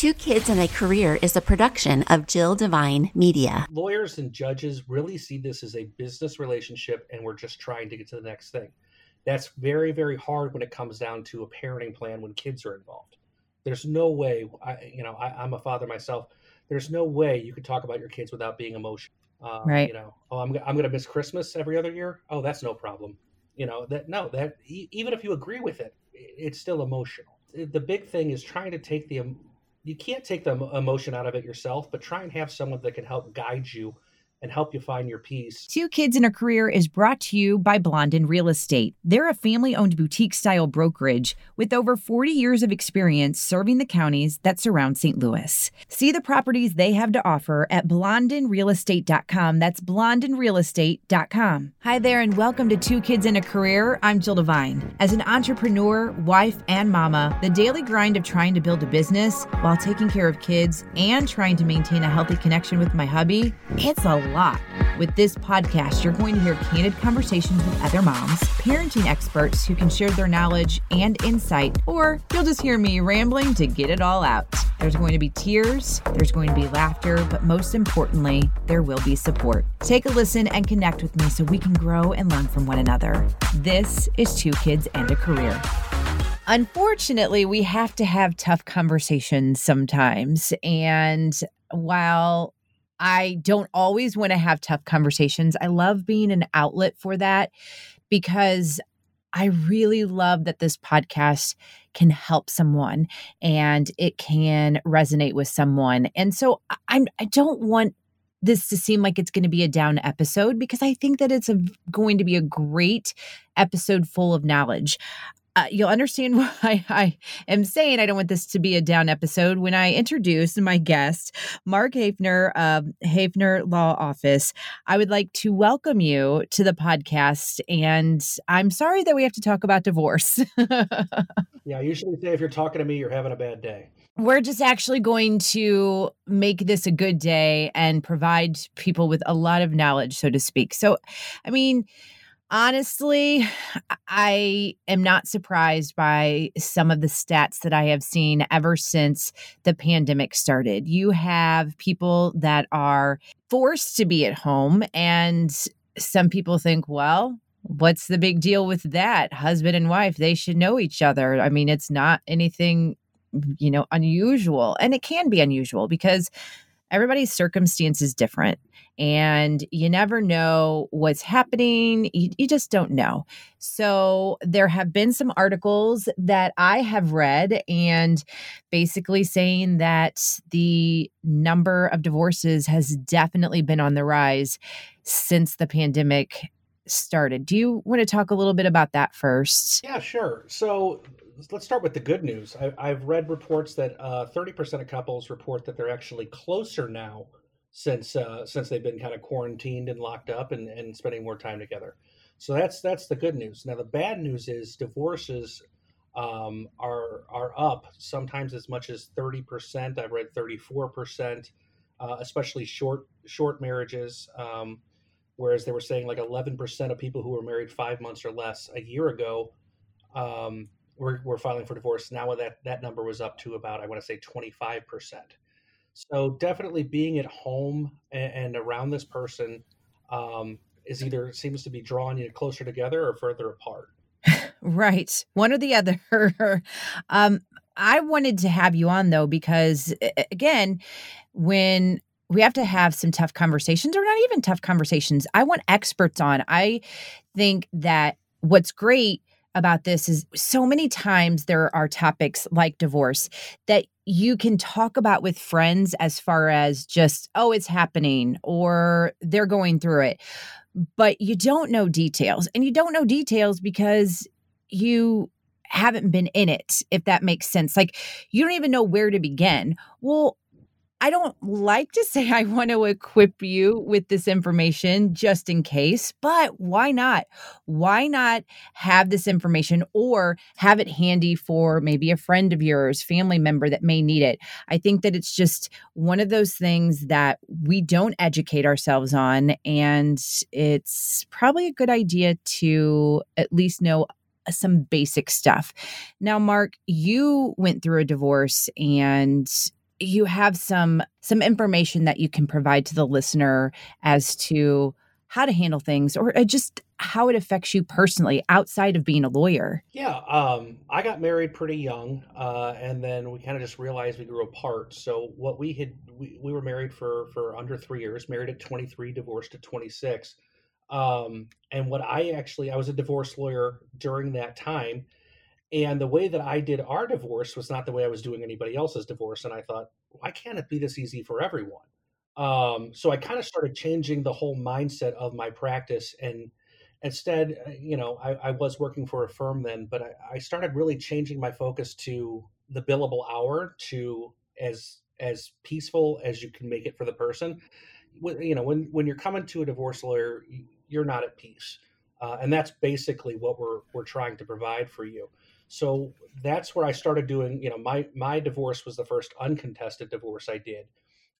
Two Kids and a Career is a production of Jill Devine Media. Lawyers and judges really see this as a business relationship and we're just trying to get to the next thing. That's very, very hard when it comes down to a parenting plan when kids are involved. There's no way, I, you know, I, am a father myself. There's no way you could talk about your kids without being emotional. Um, right. You know, oh, I'm, I'm going to miss Christmas every other year. Oh, that's no problem. You know, that no, that even if you agree with it, it's still emotional. The big thing is trying to take the you can't take the emotion out of it yourself, but try and have someone that can help guide you and help you find your peace. Two Kids in a Career is brought to you by Blondin Real Estate. They're a family owned boutique style brokerage with over 40 years of experience serving the counties that surround St. Louis. See the properties they have to offer at blondinrealestate.com. That's blondinrealestate.com. Hi there, and welcome to Two Kids in a Career. I'm Jill Devine. As an entrepreneur, wife, and mama, the daily grind of trying to build a business while taking care of kids and trying to maintain a healthy connection with my hubby, it's a lot. With this podcast, you're going to hear candid conversations with other moms, parenting experts who can share their knowledge and insight, or you'll just hear me rambling to get it all out. There's going to be tears, there's going to be laughter, but most importantly, there will be support. Take a listen and connect with me so we can grow and learn from one another. This is Two Kids and a Career. Unfortunately, we have to have tough conversations sometimes. And while I don't always want to have tough conversations. I love being an outlet for that because I really love that this podcast can help someone and it can resonate with someone. And so I'm I don't want this to seem like it's going to be a down episode because I think that it's a, going to be a great episode full of knowledge uh, you'll understand why I am saying I don't want this to be a down episode when I introduce my guest, Mark Hafner of Hafner Law Office. I would like to welcome you to the podcast, and I'm sorry that we have to talk about divorce. yeah, I usually say if you're talking to me, you're having a bad day. We're just actually going to make this a good day and provide people with a lot of knowledge, so to speak. So, I mean, Honestly, I am not surprised by some of the stats that I have seen ever since the pandemic started. You have people that are forced to be at home, and some people think, well, what's the big deal with that? Husband and wife, they should know each other. I mean, it's not anything, you know, unusual. And it can be unusual because everybody's circumstance is different and you never know what's happening. You, you, just don't know. So, there have been some articles that I have read and basically saying that the number of divorces has definitely been on the rise since the pandemic started. Do you want to talk a little bit about that first? Yeah, sure. So, let's start with the good news. I, have read reports that uh, 30% of couples report that they're actually closer now since uh, since they've been kind of quarantined and locked up and, and spending more time together. So that's that's the good news. Now the bad news is divorces um, are are up sometimes as much as thirty percent. I've read thirty four percent, uh, especially short short marriages. Um, whereas they were saying like eleven percent of people who were married five months or less a year ago um, were, were filing for divorce. Now that that number was up to about I want to say twenty five percent. So definitely being at home and, and around this person um, is either seems to be drawing you closer together or further apart. right, one or the other. um, I wanted to have you on though because again, when we have to have some tough conversations or not even tough conversations. I want experts on. I think that what's great about this is so many times there are topics like divorce that you can talk about with friends as far as just, oh, it's happening or they're going through it. But you don't know details. And you don't know details because you haven't been in it, if that makes sense. Like you don't even know where to begin. Well, I don't like to say I want to equip you with this information just in case, but why not? Why not have this information or have it handy for maybe a friend of yours, family member that may need it? I think that it's just one of those things that we don't educate ourselves on. And it's probably a good idea to at least know uh, some basic stuff. Now, Mark, you went through a divorce and you have some some information that you can provide to the listener as to how to handle things or uh, just how it affects you personally outside of being a lawyer. Yeah, um, I got married pretty young, uh, and then we kind of just realized we grew apart. So what we had, we, we were married for for under three years, married at 23, divorced at 26. Um, and what I actually, I was a divorce lawyer during that time, and the way that I did our divorce was not the way I was doing anybody else's divorce. And I thought, why can't it be this easy for everyone? Um, so I kind of started changing the whole mindset of my practice and instead, uh, you know, I, I was working for a firm then, but I, I started really changing my focus to the billable hour to as as peaceful as you can make it for the person. You know, when when you're coming to a divorce lawyer, you're not at peace, uh, and that's basically what we're we're trying to provide for you. So that's where I started doing. You know, my my divorce was the first uncontested divorce I did,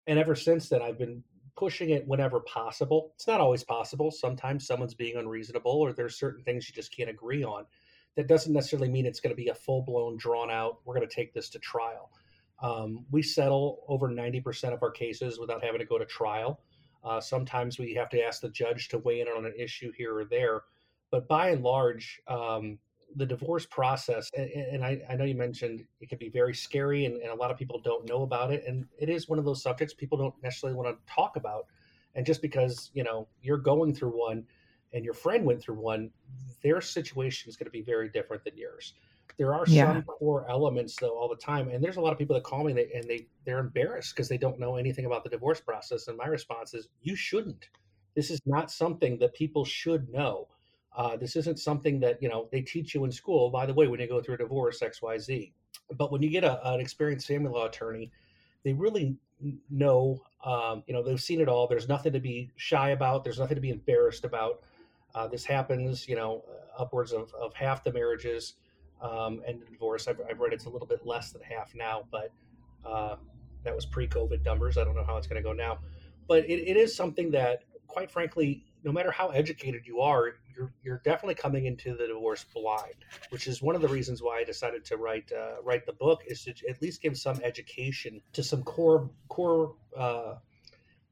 and ever since then i've been pushing it whenever possible. It's not always possible. Sometimes someone's being unreasonable or there's certain things you just can't agree on. That doesn't necessarily mean it's going to be a full-blown drawn out we're going to take this to trial. Um, we settle over 90% of our cases without having to go to trial. Uh, sometimes we have to ask the judge to weigh in on an issue here or there. But by and large um, the divorce process, and, and I, I, know you mentioned it can be very scary, and, and, a lot of people don't know about it, and it is one of those subjects people don't necessarily want to talk about. And just because you know you're going through one, and your friend went through one, their situation is going to be very different than yours. There are yeah. some core elements though all the time, and there's a lot of people that call me and they they're embarrassed because they don't know anything about the divorce process. And my response is, you shouldn't. This is not something that people should know uh, this isn't something that you know they teach you in school. By the way, when you go through a divorce, X, Y, Z. But when you get a, an experienced family law attorney, they really know. Um, you know, they've seen it all. There's nothing to be shy about. There's nothing to be embarrassed about. Uh, this happens, you know, upwards of, of half the marriages um, and divorce. I've, I've, read it's a little bit less than half now, but uh, that was pre-COVID numbers. I don't know how it's going to go now, but it, it is something that, quite frankly, no matter how educated you are, you're you're definitely coming into the divorce blind, which is one of the reasons why I decided to write uh, write the book is to at least give some education to some core core uh,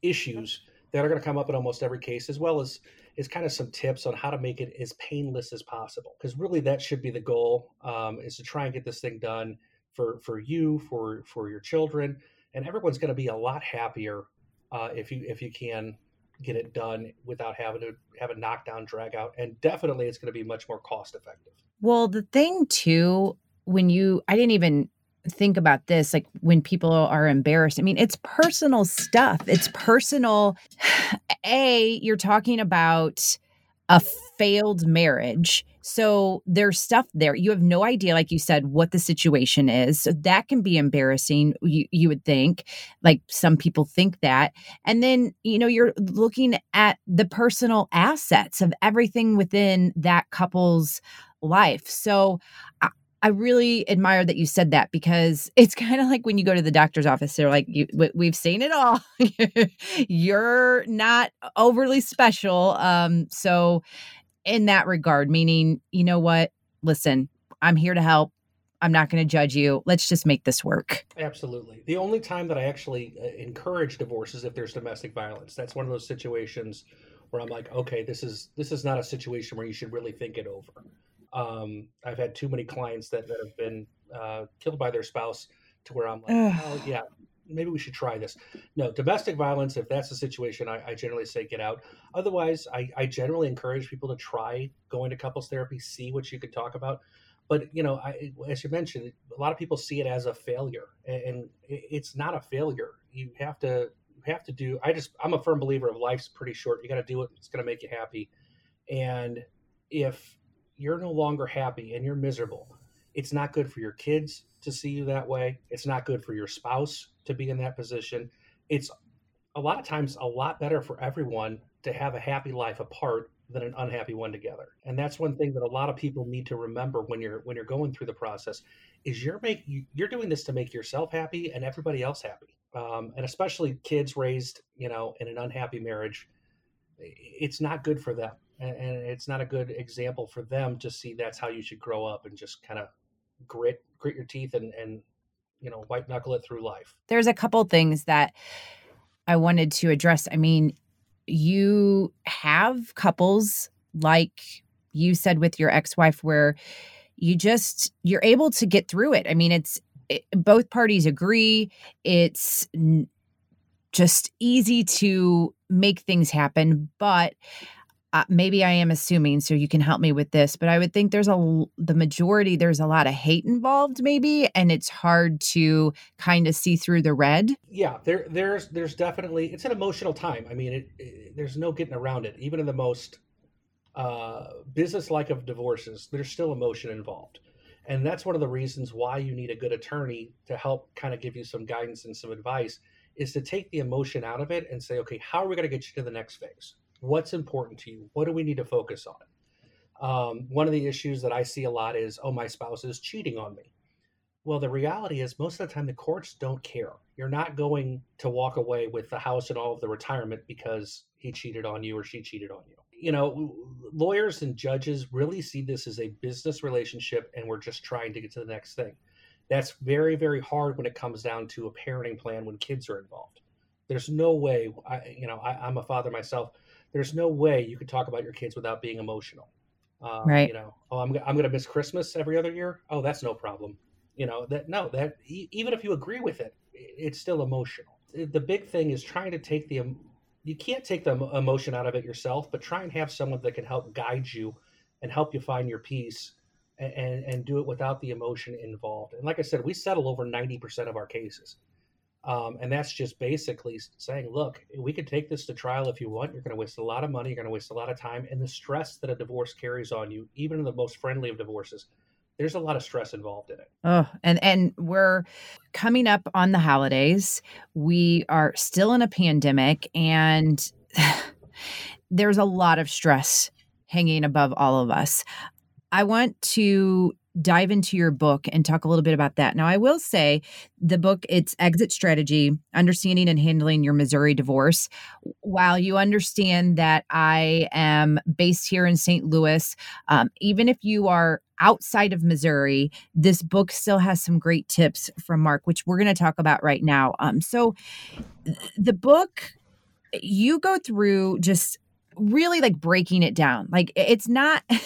issues that are going to come up in almost every case, as well as is kind of some tips on how to make it as painless as possible. Because really, that should be the goal: um, is to try and get this thing done for for you, for for your children, and everyone's going to be a lot happier uh, if you if you can get it done without having to have a knockdown drag out and definitely it's going to be much more cost effective. Well the thing too when you i didn't even think about this like when people are embarrassed i mean it's personal stuff. It's personal a you're talking about a failed marriage so there's stuff there. You have no idea, like you said, what the situation is. So that can be embarrassing, you, you would think. Like some people think that. And then, you know, you're looking at the personal assets of everything within that couple's life. So I, I really admire that you said that because it's kind of like when you go to the doctor's office, they're like, you, "We've seen it all. You're not overly special." Um, so in that regard, meaning, you know what? Listen, I'm here to help. I'm not going to judge you. Let's just make this work. Absolutely. The only time that I actually uh, encourage divorce is if there's domestic violence. That's one of those situations where I'm like, okay, this is this is not a situation where you should really think it over. Um, I've had too many clients that, that have been uh, killed by their spouse to where I'm like, oh yeah, maybe we should try this. No, domestic violence, if that's the situation, I, I generally say get out. Otherwise, I, I, generally encourage people to try going to couples therapy, see what you can talk about. But you know, I, as you mentioned, a lot of people see it as a failure, and it's not a failure. You have to have to do. I just I'm a firm believer of life's pretty short. You got to do it. It's going to make you happy, and if you're no longer happy and you're miserable, it's not good for your kids to see you that way. It's not good for your spouse to be in that position. It's a lot of times a lot better for everyone to have a happy life apart than an unhappy one together. And that's one thing that a lot of people need to remember when you're when you're going through the process is you're make you're doing this to make yourself happy and everybody else happy. Um, and especially kids raised, you know, in an unhappy marriage, it's not good for them, and it's not a good example for them to see. That's how you should grow up and just kind of grit grit your teeth and and you know white knuckle it through life. There's a couple things that I wanted to address. I mean, you have couples like you said with your ex-wife where you just you're able to get through it. I mean, it's it, both parties agree. It's n- just easy to make things happen, but uh, maybe I am assuming, so you can help me with this, but I would think there's a the majority there's a lot of hate involved, maybe, and it's hard to kind of see through the red. Yeah, there there's there's definitely it's an emotional time. I mean, it, it there's no getting around it. Even in the most uh, business like of divorces, there's still emotion involved, and that's one of the reasons why you need a good attorney to help kind of give you some guidance and some advice is to take the emotion out of it and say, okay, how are we going to get you to the next phase? What's important to you? What do we need to focus on? Um, one of the issues that I see a lot is, oh, my spouse is cheating on me. Well, the reality is, most of the time, the courts don't care. You're not going to walk away with the house and all of the retirement because he cheated on you or she cheated on you. You know, lawyers and judges really see this as a business relationship, and we're just trying to get to the next thing. That's very, very hard when it comes down to a parenting plan when kids are involved. There's no way, I, you know, I, I'm a father myself there's no way you could talk about your kids without being emotional. Um, right. You know, oh, I'm I'm going to miss Christmas every other year. Oh, that's no problem. You know that no that even if you agree with it, it's still emotional. The big thing is trying to take the you can't take the emotion out of it yourself, but try and have someone that can help guide you and help you find your peace and, and, and do it without the emotion involved. And like I said, we settle over 90% of our cases. Um, and that's just basically saying, look, we could take this to trial if you want. You're going to waste a lot of money. You're going to waste a lot of time. And the stress that a divorce carries on you, even in the most friendly of divorces, there's a lot of stress involved in it. Oh, and and we're coming up on the holidays. We are still in a pandemic and there's a lot of stress hanging above all of us. I want to dive into your book and talk a little bit about that. Now, I will say the book, it's Exit Strategy Understanding and Handling Your Missouri Divorce. While you understand that I am based here in St. Louis, um, even if you are outside of Missouri, this book still has some great tips from Mark, which we're going to talk about right now. Um, so, the book, you go through just really like breaking it down. Like it's not, I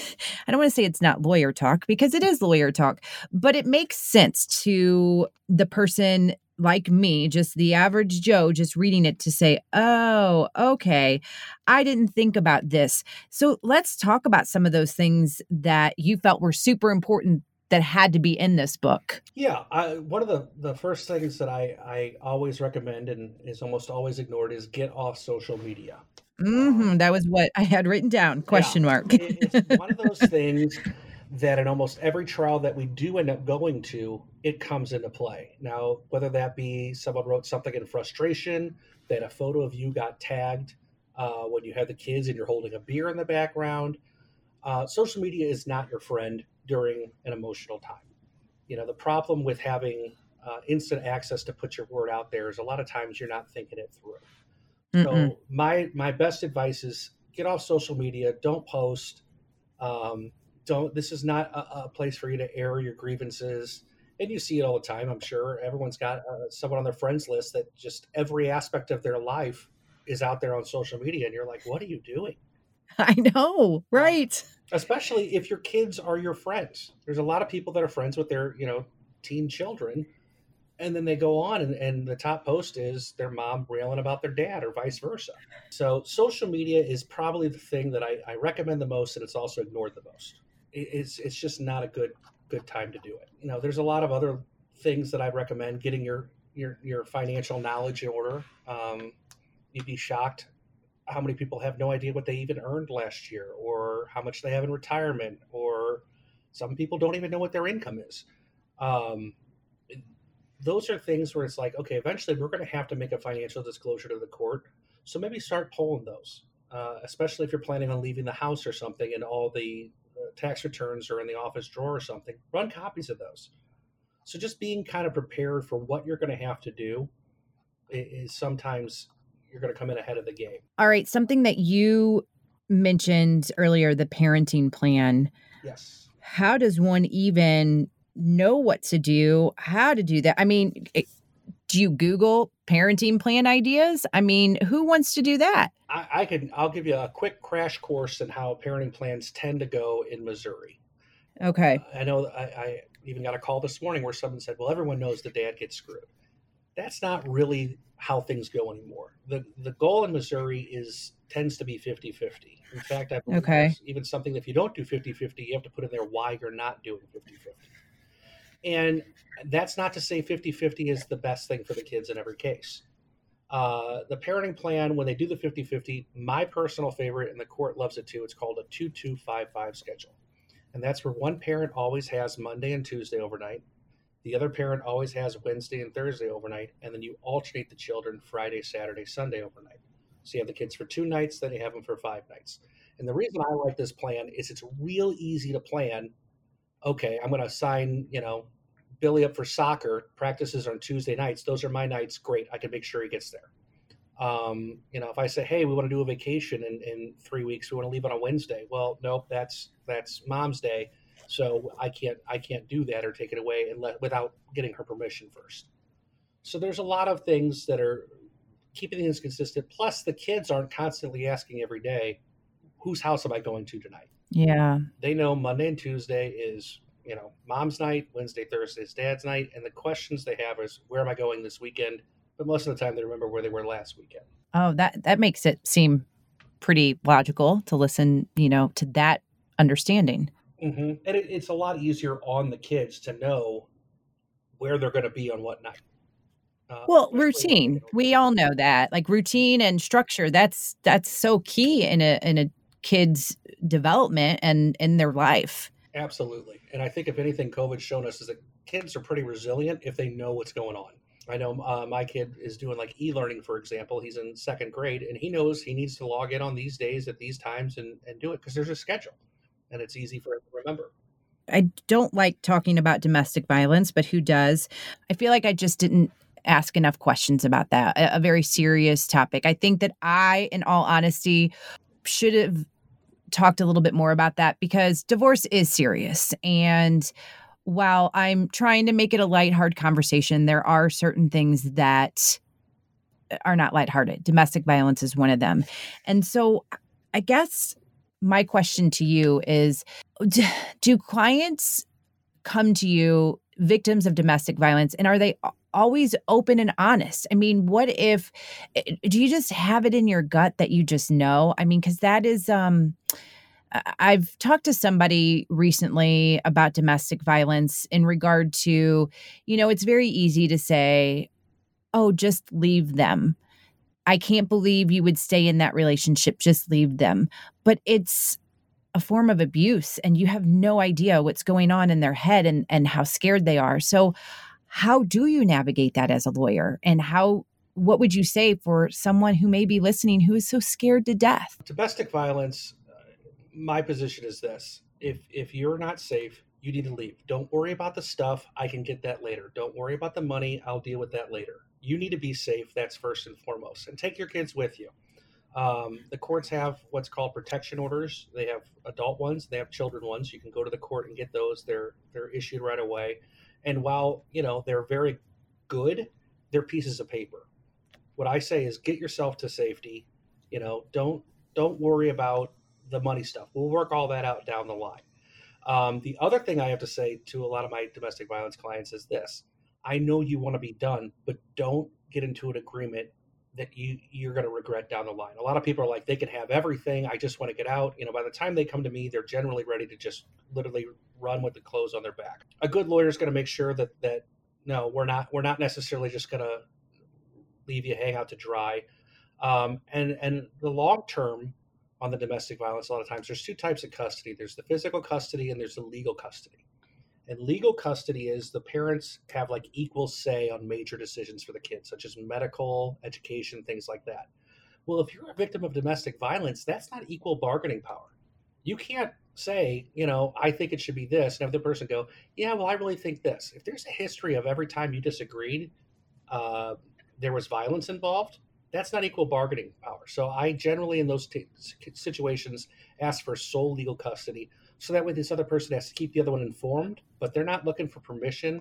don't want to say it's not lawyer talk because it is lawyer talk, but it makes sense to the person like me, just the average Joe, just reading it to say, oh, okay, I didn't think about this. So let's talk about some of those things that you felt were super important that had to be in this book? Yeah, I, one of the the first things that I I always recommend and is almost always ignored is get off social media. Mm-hmm. That was what I had written down. Question yeah, mark. it's one of those things that in almost every trial that we do end up going to, it comes into play. Now, whether that be someone wrote something in frustration, that a photo of you got tagged uh, when you had the kids and you're holding a beer in the background. Uh, social media is not your friend during an emotional time. You know, the problem with having uh, instant access to put your word out there is a lot of times you're not thinking it through. Mm-mm. So my my best advice is get off social media. Don't post. Um, don't. This is not a, a, place for you to air your grievances. And you see it all the time. I'm sure everyone's got uh, someone on their friends list that just every aspect of their life is out there on social media, and you're like, what are you doing? I know, right? Especially if your kids are your friends. There's a lot of people that are friends with their, you know, teen children and then they go on and, and the top post is their mom railing about their dad or vice versa. So social media is probably the thing that i, I recommend the most and it's also ignored the most. It, it's it's just not a good good time to do it. You know there's a lot of other things that i recommend getting your your your financial knowledge in order. Um, you'd be shocked how many people have no idea what they even earned last year or how much they have in retirement or some people don't even know what their income is. Um, those are things where it's like, okay, eventually we're going to have to make a financial disclosure to the court. So maybe start pulling those, uh, especially if you're planning on leaving the house or something and all the uh, tax returns are in the office drawer or something. Run copies of those. So just being kind of prepared for what you're going to have to do is sometimes you're going to come in ahead of the game. All right. Something that you mentioned earlier the parenting plan. Yes. How does one even know what to do, how to do that. I mean, it, do you Google parenting plan ideas? I mean, who wants to do that? I, I can. I'll give you a quick crash course in how parenting plans tend to go in Missouri. Okay. Uh, I know. I, I even got a call this morning where someone said, "Well, everyone knows the dad gets screwed." That's not really how things go anymore. The the goal in Missouri is tends to be 50-50. In fact, I believe okay. even something if you don't do 50-50, you have to put in there why you're not doing 50-50. And that's not to say 50 50 is the best thing for the kids in every case. Uh, the parenting plan, when they do the 50 50, my personal favorite, and the court loves it too, it's called a 2255 schedule. And that's where one parent always has Monday and Tuesday overnight. The other parent always has Wednesday and Thursday overnight. And then you alternate the children Friday, Saturday, Sunday overnight. So you have the kids for two nights, then you have them for five nights. And the reason I like this plan is it's real easy to plan okay, I'm going to sign, you know, Billy up for soccer. Practices on Tuesday nights. Those are my nights. Great. I can make sure he gets there. Um, you know, if I say, hey, we want to do a vacation in, in three weeks, we want to leave on a Wednesday. Well, nope, that's that's mom's day. So I can't I can't do that or take it away without getting her permission first. So there's a lot of things that are keeping things consistent. Plus, the kids aren't constantly asking every day, whose house am I going to tonight? Yeah. They know Monday and Tuesday is, you know, mom's night, Wednesday, Thursday is dad's night. And the questions they have is, where am I going this weekend? But most of the time they remember where they were last weekend. Oh, that, that makes it seem pretty logical to listen, you know, to that understanding. Mm-hmm. And it, it's a lot easier on the kids to know where they're going to be on what night. Uh, well, routine. We all know that. Like routine and structure. That's that's so key in a in a kids' development and in their life. Absolutely. And I think if anything, COVID's shown us is that kids are pretty resilient if they know what's going on. I know uh, my kid is doing like e-learning, for example. He's in second grade, and he knows he needs to log in on these days at these times and, and do it because there's a schedule, and it's easy for him to remember. I don't like talking about domestic violence, but who does? I feel like I just didn't ask enough questions about that. A, a very serious topic. I think that I, in all honesty, should have talked a little bit more about that because divorce is serious. And while I'm trying to make it a light, hard conversation, there are certain things that are not lighthearted. Domestic violence is one of them. And so I guess my question to you is do clients come to you victims of domestic violence and are they always open and honest. I mean, what if eh, do you just have it in your gut that you just know? I mean, cuz that is um I've talked to somebody recently about domestic violence in regard to, you know, it's very easy to say, "Oh, just leave them." I can't believe you would stay in that relationship. Just leave them. But it's a form of abuse and you have no idea what's going on in their head and and how scared they are. So how do you navigate that as a lawyer? And how what would you say for someone who may be listening who is so scared to death? Domestic violence uh, my position is this. If if you're not safe you need to leave. Don't worry about the stuff. I can get that later. Don't worry about the money. I'll deal with that later. You need to be safe. That's first and foremost. And take your kids with you um, the courts have what's called protection orders they have adult ones they have children ones you can go to the court and get those they're they're issued right away and while, you know, they're very good, they're pieces of paper. What I say is get yourself to safety. You know, don't don't worry about the money stuff. We'll work all that out down the line. Um, the other thing I have to say to a lot of my domestic violence clients is this: I know you want to be done, but don't get into an agreement that you you're going to regret down the line. A lot of people are like, they can have everything. I just want to get out. You know, by the time they come to me, they're generally ready to just literally run with the clothes on their back. A good lawyer is going to make sure that that no, we're not we're not necessarily just going to leave you hang out to dry. Um, and and the long term on the domestic violence, a lot of times there's two types of custody. There's the physical custody and there's the legal custody. And legal custody is the parents have like equal say on major decisions for the kids, such as medical, education, things like that. Well, if you're a victim of domestic violence, that's not equal bargaining power. You can't say, you know, I think it should be this, and have the person go, yeah, well, I really think this. If there's a history of every time you disagreed, uh, there was violence involved, that's not equal bargaining power. So I generally, in those t- situations, ask for sole legal custody so that way this other person has to keep the other one informed, but they're not looking for permission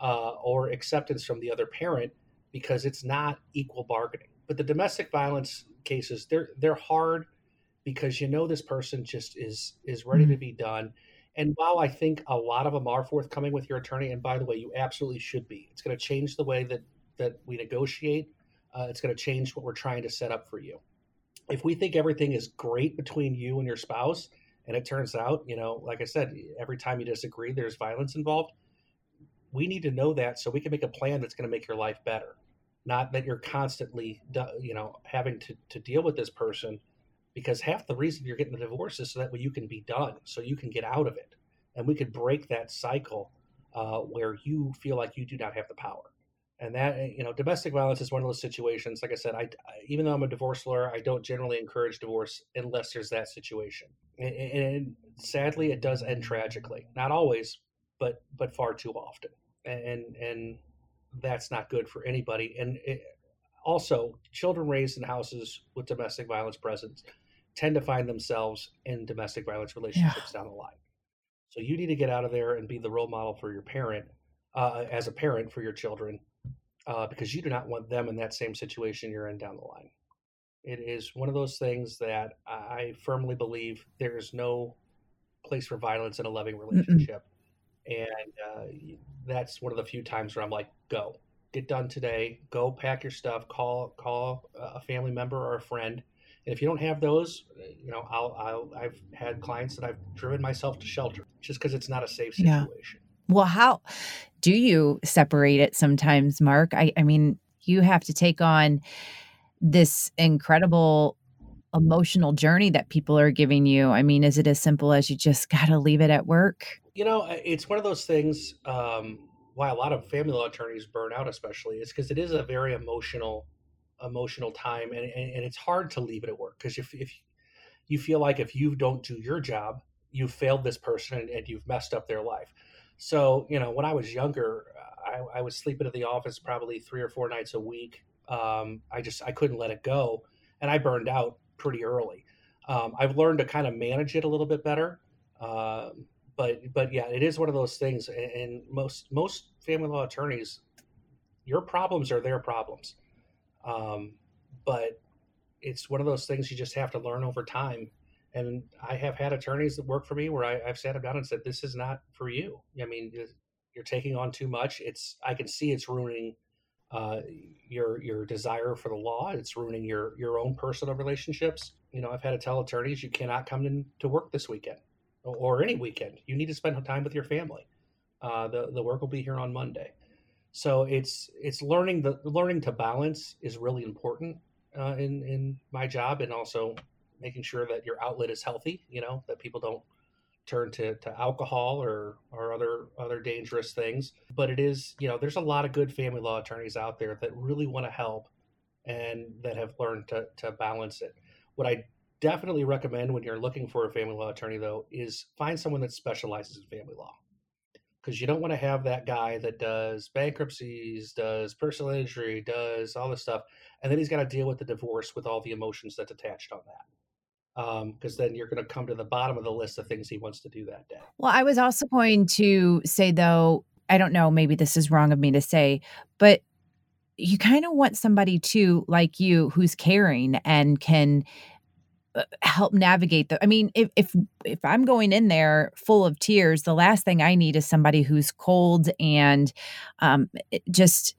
uh, or acceptance from the other parent because it's not equal bargaining. But the domestic violence cases, they're they're hard because you know this person just is is ready mm-hmm. to be done. And while I think a lot of them are forthcoming with your attorney, and by the way, you absolutely should be. It's going to change the way that that we negotiate. Uh, it's going to change what we're trying to set up for you. If we think everything is great between you and your spouse, and it turns out, you know, like I said, every time you disagree, there's violence involved. We need to know that so we can make a plan that's going to make your life better. Not that you're constantly, you know, having to, to deal with this person because half the reason you're getting the divorce is so that way you can be done, so you can get out of it. And we could break that cycle uh, where you feel like you do not have the power. And that, you know, domestic violence is one of those situations. Like I said, I, I even though I'm a divorce lawyer, I don't generally encourage divorce unless there's that situation. And, and sadly, it does end tragically. Not always, but but far too often. And and that's not good for anybody. And it, also, children raised in houses with domestic violence presence tend to find themselves in domestic violence relationships yeah. down the line. So you need to get out of there and be the role model for your parent, uh, as a parent for your children, uh, because you do not want them in that same situation you're in down the line. It is one of those things that I firmly believe there is no place for violence in a loving relationship. And uh, that's one of the few times where I'm like, go, get done today. Go pack your stuff. Call call a family member or a friend and if you don't have those, you know, I'll, I'll I've had clients that I've driven myself to shelter just because it's not a safe situation. Yeah. Well, how do you separate it sometimes, Mark? I, I mean, you have to take on this incredible emotional journey that people are giving you. I mean, is it as simple as you just got to leave it at work? You know, it's one of those things. Um, why a lot of family law attorneys burn out, especially, is because it is a very emotional emotional time and, and, and it's hard to leave it at work because if, if you feel like if you don't do your job you've failed this person and, and, you've messed up their life so you know when i was younger I, I, was sleeping at the office probably three or four nights a week. Um, i just i couldn't let it go and i burned out pretty early. Um, i've learned to kind of manage it a little bit better um, but but yeah it is one of those things and most most family law attorneys your problems are their problems. Um, but it's one of those things you just have to learn over time. And I have had attorneys that work for me where I, have sat them down and said, "This is not for you. I mean, you're taking on too much. It's I can see it's ruining uh, your your desire for the law. It's ruining your your own personal relationships. You know, I've had to tell attorneys you cannot come in to work this weekend or any weekend. You need to spend time with your family. Uh, the the work will be here on Monday. So it's it's learning the learning to balance is really important uh, in in my job, and also making sure that your outlet is healthy. You know that people don't turn to, to alcohol or or other other dangerous things. But it is you know there's a lot of good family law attorneys out there that really want to help and that have learned to to balance it. What I definitely recommend when you're looking for a family law attorney though is find someone that specializes in family law because you don't want to have that guy that does bankruptcies, does personal injury, does all this stuff, and then he's got to deal with the divorce with all the emotions that's attached on that. Because um, then you're going to come to the bottom of the list of things he wants to do that day. Well, I was also going to say, though, I don't know, maybe this is wrong of me to say, but you kind of want somebody too, like you, who's caring and can uh, help navigate the i mean if if if i'm going in there full of tears the last thing i need is somebody who's cold and um just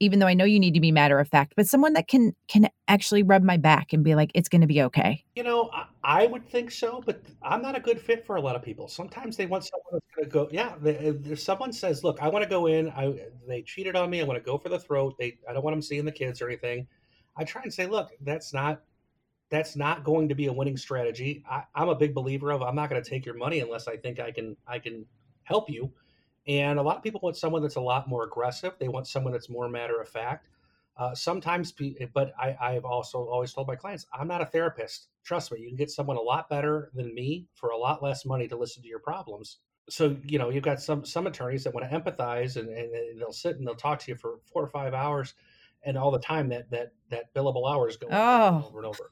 even though i know you need to be matter of fact but someone that can can actually rub my back and be like it's going to be okay you know I, I, would think so but i'm not a good fit for a lot of people sometimes they want someone that's going to go yeah they, if someone says look i want to go in i they cheated on me i want to go for the throat they i don't want them seeing the kids or anything i try and say look that's not that's not going to be a winning strategy. I, am a big believer of I'm not going to take your money unless I think I can I can help you. And a lot of people want someone that's a lot more aggressive. They want someone that's more matter of fact. Uh, sometimes, but I, I've also always told my clients, I'm not a therapist. Trust me, you can get someone a lot better than me for a lot less money to listen to your problems. So you know, you've got some some attorneys that want to empathize and, and they'll sit and they'll talk to you for four or five hours and all the time that that that billable hours go oh. over and over.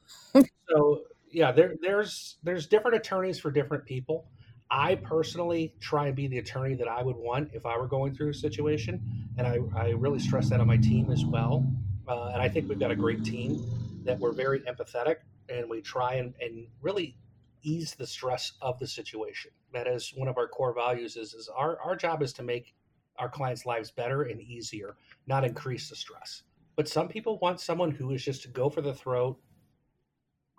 so yeah, there there's there's different attorneys for different people. I personally try and be the attorney that I would want if I were going through a situation, and I, I really stress that on my team as well. Uh, and I think we've got a great team that we're very empathetic and we try and, and really ease the stress of the situation. That is one of our core values. Is, is our our job is to make our clients' lives better and easier, not increase the stress. But some people want someone who is just to go for the throat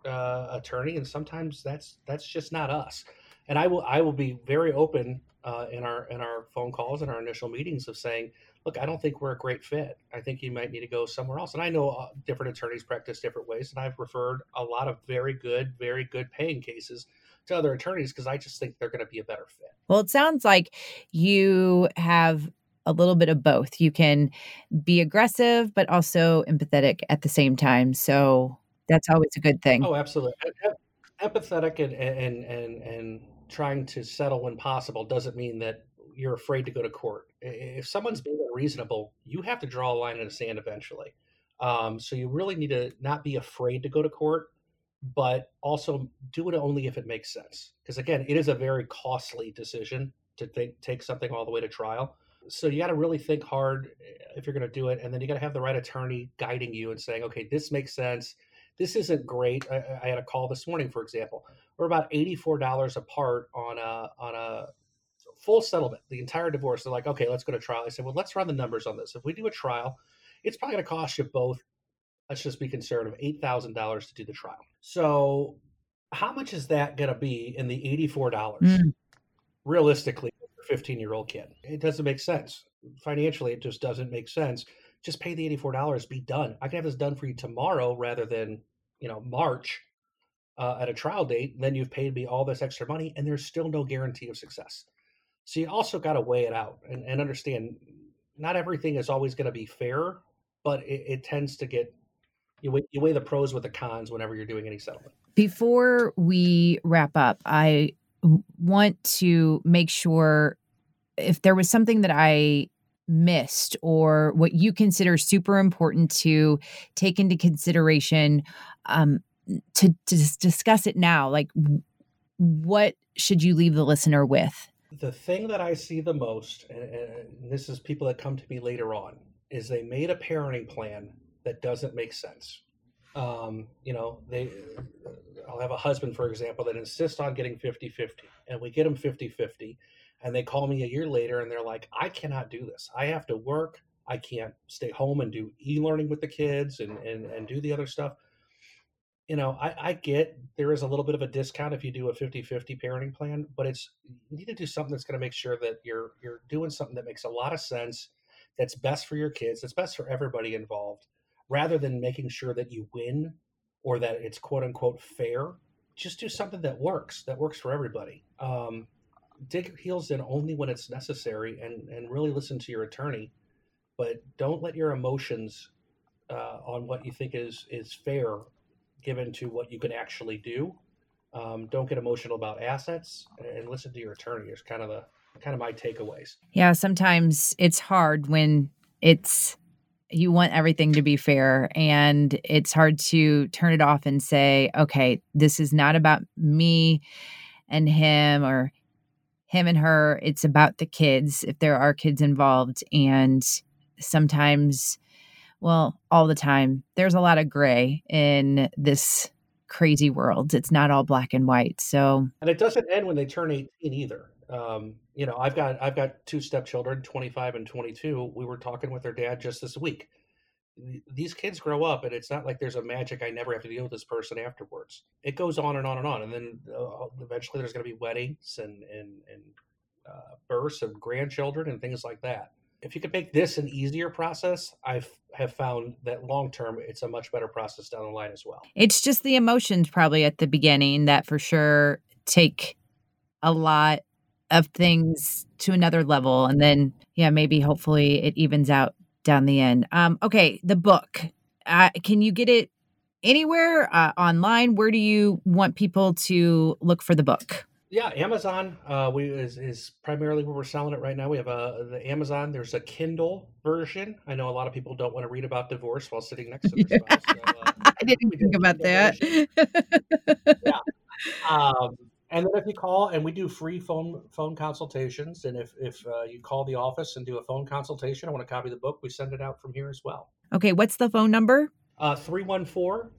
uh, attorney, and sometimes that's that's just not us and I will I will be very open uh, in our in our phone calls and our initial meetings of saying, look, I don't think we're a great fit. I think you might need to go somewhere else. And I know uh, different attorneys practice different ways, and I've referred a lot of very good, very good paying cases to other attorneys because I just think they're going to be a better fit. Well, it sounds like you have a little bit of both. You can be aggressive, but also empathetic at the same time. So that's always a good thing. Oh, absolutely. Empathetic and and and and trying to settle when possible doesn't mean that you're afraid to go to court. If someone's being unreasonable, you have to draw a line in the sand eventually. Um, so you really need to not be afraid to go to court, but also do it only if it makes sense. Because again, it is a very costly decision to think, take something all the way to trial. So you got to really think hard eh, if you're going to do it, and then you got to have the right attorney guiding you and saying, okay, this makes sense this isn't great. I, I, had a call this morning, for example. We're about eighty-four dollars apart on a on a full settlement, the entire divorce. They're like, okay, let's go to trial. I said, well, let's run the numbers on this. If we do a trial, it's probably going to cost you both. Let's just be conservative, eight thousand dollars to do the trial. So, how much is that going to be in the eighty-four dollars? Mm. Realistically, for a fifteen-year-old kid, it doesn't make sense financially. It just doesn't make sense just pay the $84 be done i can have this done for you tomorrow rather than you know March uh, at a trial date, then you've paid me all this extra money, and there's still no guarantee of success. So you also got to weigh it out and, and, understand not everything is always going to be fair, but it, it tends to get you weigh, you weigh the pros with the cons whenever you're doing any settlement. Before we wrap up, I want to make sure if there was something that I missed or what you consider super important to take into consideration um, to, to discuss it now like what should you leave the listener with? The thing that i see the most and, and this is people that come to me later on is they made a parenting plan that doesn't make sense. Um, you know they i'll have a husband for example that insists on getting 50-50 and we get him 50-50 and they call me a year later and they're like i cannot do this. I have to work. I can't stay home and do e-learning with the kids and and, and do the other stuff you know I, I get there is a little bit of a discount if you do a 50-50 parenting plan but it's you need to do something that's going to make sure that you're you're doing something that makes a lot of sense that's best for your kids that's best for everybody involved rather than making sure that you win or that it's quote unquote fair just do something that works that works for everybody. Um, dig your heels in only when it's necessary and, and really listen to your attorney, but don't let your emotions uh, on what you think is, is fair given to what you can actually do. Um, don't get emotional about assets and listen to your attorney is kind of the kind of my takeaways. Yeah, sometimes it's hard when it's you want everything to be fair and it's hard to turn it off and say, okay, this is not about me and him or him and her. It's about the kids, if there are kids involved. And sometimes, well, all the time, there's a lot of gray in this crazy world. It's not all black and white. So, and it doesn't end when they turn 18 either. Um, you know, I've got I've got two stepchildren, 25 and 22. We were talking with their dad just this week these kids grow up and it's not like there's a magic i never have to deal with this person afterwards it goes on and on and on and then uh, eventually there's going to be weddings and and and uh, births of grandchildren and things like that if you could make this an easier process i have have found that long term it's a much better process down the line as well it's just the emotions probably at the beginning that for sure take a lot of things to another level and then yeah maybe hopefully it evens out down the end. Um, okay, the book. Uh, can you get it anywhere uh, online? Where do you want people to look for the book? Yeah, Amazon. Uh, we is, is primarily where we're selling it right now. We have a the Amazon. There's a Kindle version. I know a lot of people don't want to read about divorce while sitting next to their spouse. So, uh, I didn't think about that. yeah. Um, and then if you call and we do free phone phone consultations and if if uh, you call the office and do a phone consultation i want to copy the book we send it out from here as well Okay, what's the phone number? uh 314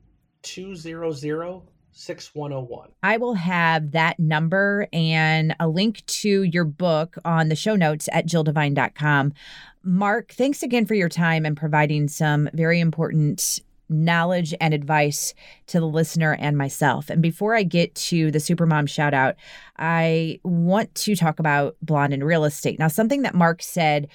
200 6101 I will have that number and a link to your book on the show notes at jilldevine.com. Mark, thanks again for your time and providing some very important knowledge and advice to the listener and myself. And before I get to the Supermom shout out, I want to talk about Blonde in Real Estate. Now, something that Mark said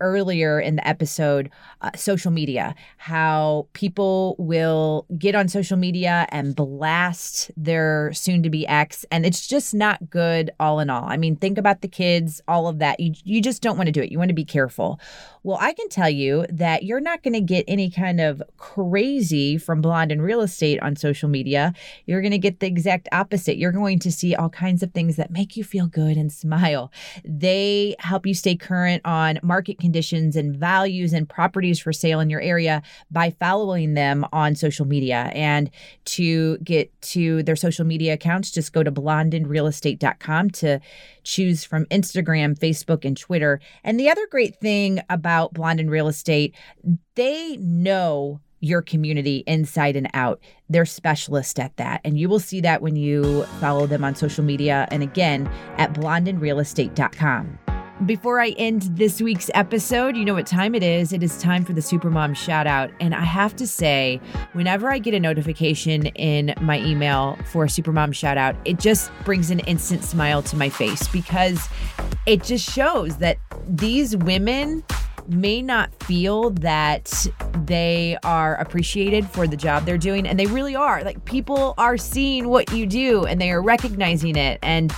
earlier in the episode uh, social media, how people will get on social media and blast their soon to be ex. And it's just not good, all in all. I mean, think about the kids, all of that. You, you just don't want to do it. You want to be careful. Well, I can tell you that you're not going to get any kind of crazy from Blonde in Real Estate on social media. You're going to get the exact opposite. You're going to see all kinds of things that make you feel good and smile. They help you stay current on market conditions and values and properties for sale in your area by following them on social media. And to get to their social media accounts, just go to blondinrealestate.com to choose from Instagram, Facebook, and Twitter. And the other great thing about Blondin Real Estate, they know your community inside and out. They're specialists at that. And you will see that when you follow them on social media and again at blondinrealestate.com. Before I end this week's episode, you know what time it is. It is time for the Supermom shout out. And I have to say, whenever I get a notification in my email for a Supermom shout out, it just brings an instant smile to my face because it just shows that these women may not feel that they are appreciated for the job they're doing and they really are. Like people are seeing what you do and they are recognizing it. And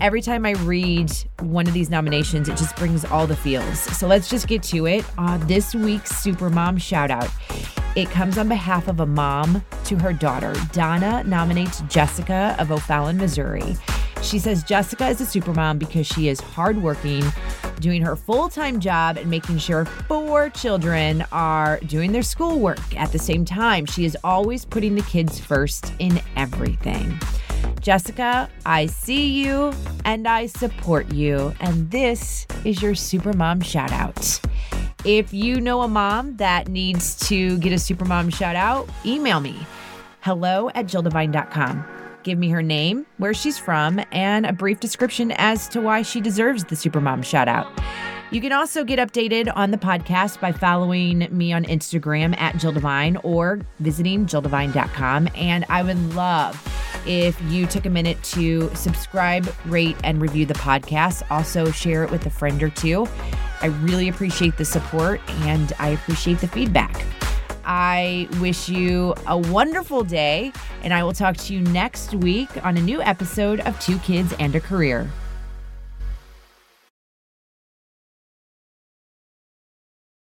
every time i read one of these nominations it just brings all the feels. So let's just get to it. Uh, this week's super mom shout out it comes on behalf of a mom to her daughter. Donna nominates jessica of o'fallon missouri she says Jessica is a supermom because she is hardworking, doing her full time job, and making sure four children are doing their schoolwork at the same time. She is always putting the kids first in everything. Jessica, I see you and I support you. And this is your supermom shout out. If you know a mom that needs to get a supermom shout out, email me hello at jilldevine.com give me her name, where she's from, and a brief description as to why she deserves the Supermom shout out. You can also get updated on the podcast by following me on Instagram at Jill Devine or visiting jilldevine.com. And I would love if you took a minute to subscribe, rate, and review the podcast. Also, share it with a friend or two. I really appreciate the support and I appreciate the feedback. I wish you a wonderful day, and I will talk to you next week on a new episode of Two Kids and a Career.